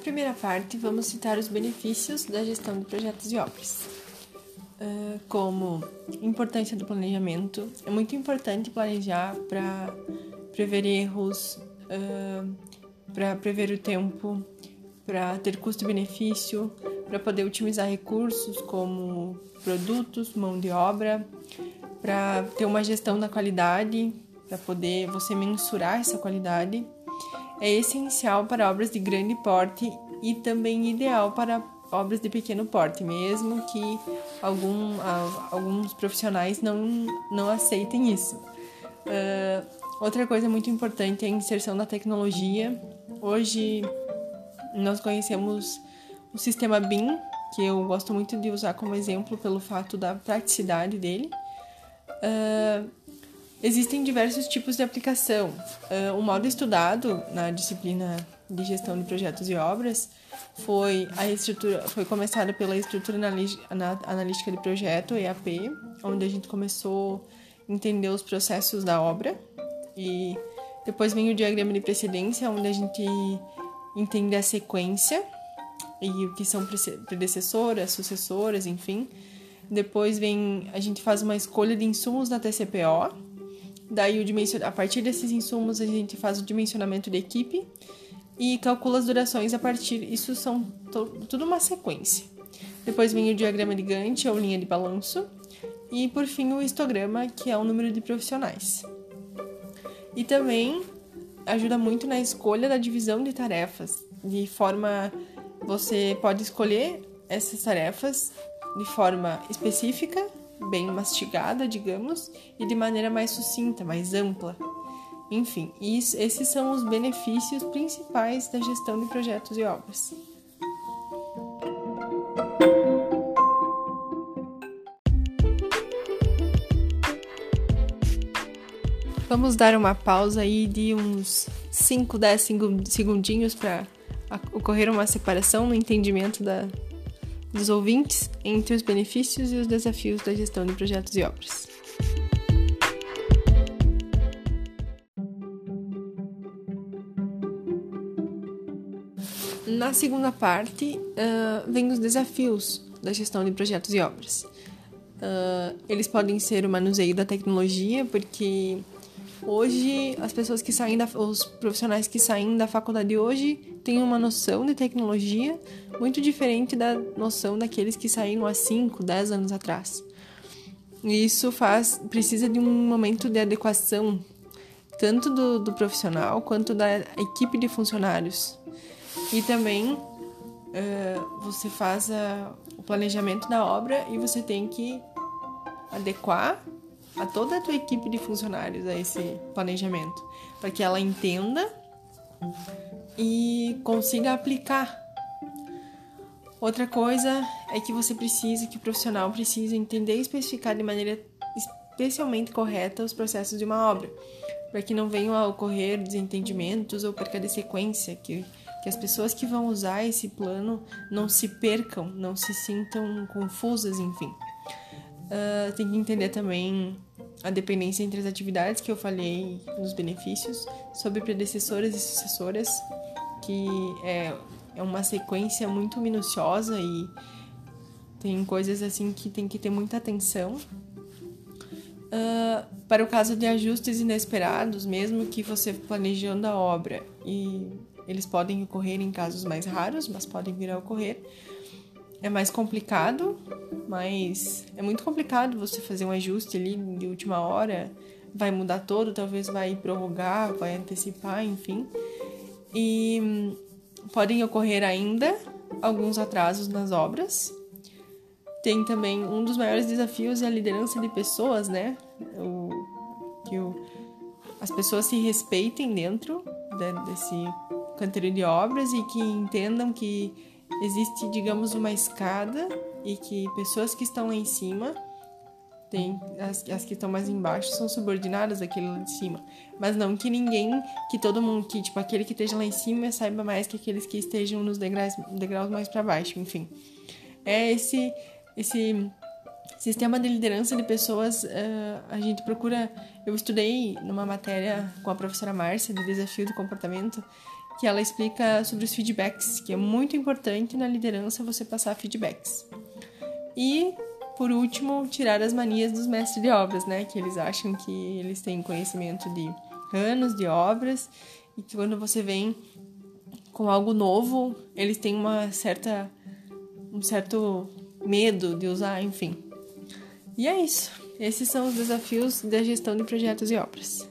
primeira parte, vamos citar os benefícios da gestão de projetos e obras. Uh, como importância do planejamento, é muito importante planejar para prever erros, uh, para prever o tempo, para ter custo-benefício, para poder otimizar recursos como produtos, mão de obra, para ter uma gestão da qualidade, para poder você mensurar essa qualidade é essencial para obras de grande porte e também ideal para obras de pequeno porte, mesmo que algum, alguns profissionais não, não aceitem isso. Uh, outra coisa muito importante é a inserção da tecnologia. Hoje nós conhecemos o sistema BIM, que eu gosto muito de usar como exemplo pelo fato da praticidade dele. Uh, Existem diversos tipos de aplicação. Uh, o modo estudado na disciplina de gestão de projetos e obras foi a estrutura, foi começada pela estrutura analítica de projeto (EAP), onde a gente começou a entender os processos da obra e depois vem o diagrama de precedência, onde a gente entende a sequência e o que são predecessoras, sucessoras, enfim. Depois vem a gente faz uma escolha de insumos na TCPO Daí, o dimension... a partir desses insumos, a gente faz o dimensionamento de equipe e calcula as durações a partir. Isso são to... tudo uma sequência. Depois vem o diagrama de Gantt, ou linha de balanço. E por fim, o histograma, que é o número de profissionais. E também ajuda muito na escolha da divisão de tarefas. De forma. Você pode escolher essas tarefas de forma específica bem mastigada, digamos, e de maneira mais sucinta, mais ampla. Enfim, isso, esses são os benefícios principais da gestão de projetos e obras. Vamos dar uma pausa aí de uns 5, 10 segundinhos para ocorrer uma separação no entendimento da, dos ouvintes entre os benefícios e os desafios da gestão de projetos e obras. Na segunda parte, uh, vem os desafios da gestão de projetos e obras. Uh, eles podem ser o manuseio da tecnologia, porque Hoje, as pessoas que saem da, os profissionais que saem da faculdade hoje têm uma noção de tecnologia muito diferente da noção daqueles que saíram há 5, 10 anos atrás. E isso faz, precisa de um momento de adequação, tanto do, do profissional quanto da equipe de funcionários. E também uh, você faz a, o planejamento da obra e você tem que adequar a toda a tua equipe de funcionários a esse planejamento, para que ela entenda e consiga aplicar. Outra coisa é que você precisa, que o profissional precisa entender e especificar de maneira especialmente correta os processos de uma obra, para que não venham a ocorrer desentendimentos ou perca de sequência, que, que as pessoas que vão usar esse plano não se percam, não se sintam confusas, enfim. Uh, tem que entender também a dependência entre as atividades que eu falei nos benefícios, sobre predecessoras e sucessoras, que é, é uma sequência muito minuciosa e tem coisas assim que tem que ter muita atenção. Uh, para o caso de ajustes inesperados, mesmo que você planejando a obra, e eles podem ocorrer em casos mais raros, mas podem vir a ocorrer, é mais complicado, mas é muito complicado você fazer um ajuste ali de última hora, vai mudar todo, talvez vai prorrogar, vai antecipar, enfim. E hum, podem ocorrer ainda alguns atrasos nas obras. Tem também um dos maiores desafios é a liderança de pessoas, né? O, que o, as pessoas se respeitem dentro de, desse canteiro de obras e que entendam que existe, digamos, uma escada e que pessoas que estão lá em cima tem as, as que estão mais embaixo são subordinadas àquele lá de cima. Mas não que ninguém, que todo mundo, que tipo, aquele que esteja lá em cima saiba mais que aqueles que estejam nos degraus, degraus mais para baixo, enfim. É esse, esse sistema de liderança de pessoas, uh, a gente procura. Eu estudei numa matéria com a professora Márcia de desafio do comportamento que ela explica sobre os feedbacks, que é muito importante na liderança você passar feedbacks. E, por último, tirar as manias dos mestres de obras, né? Que eles acham que eles têm conhecimento de anos de obras e que quando você vem com algo novo, eles têm uma certa um certo medo de usar, enfim. E é isso. Esses são os desafios da gestão de projetos e obras.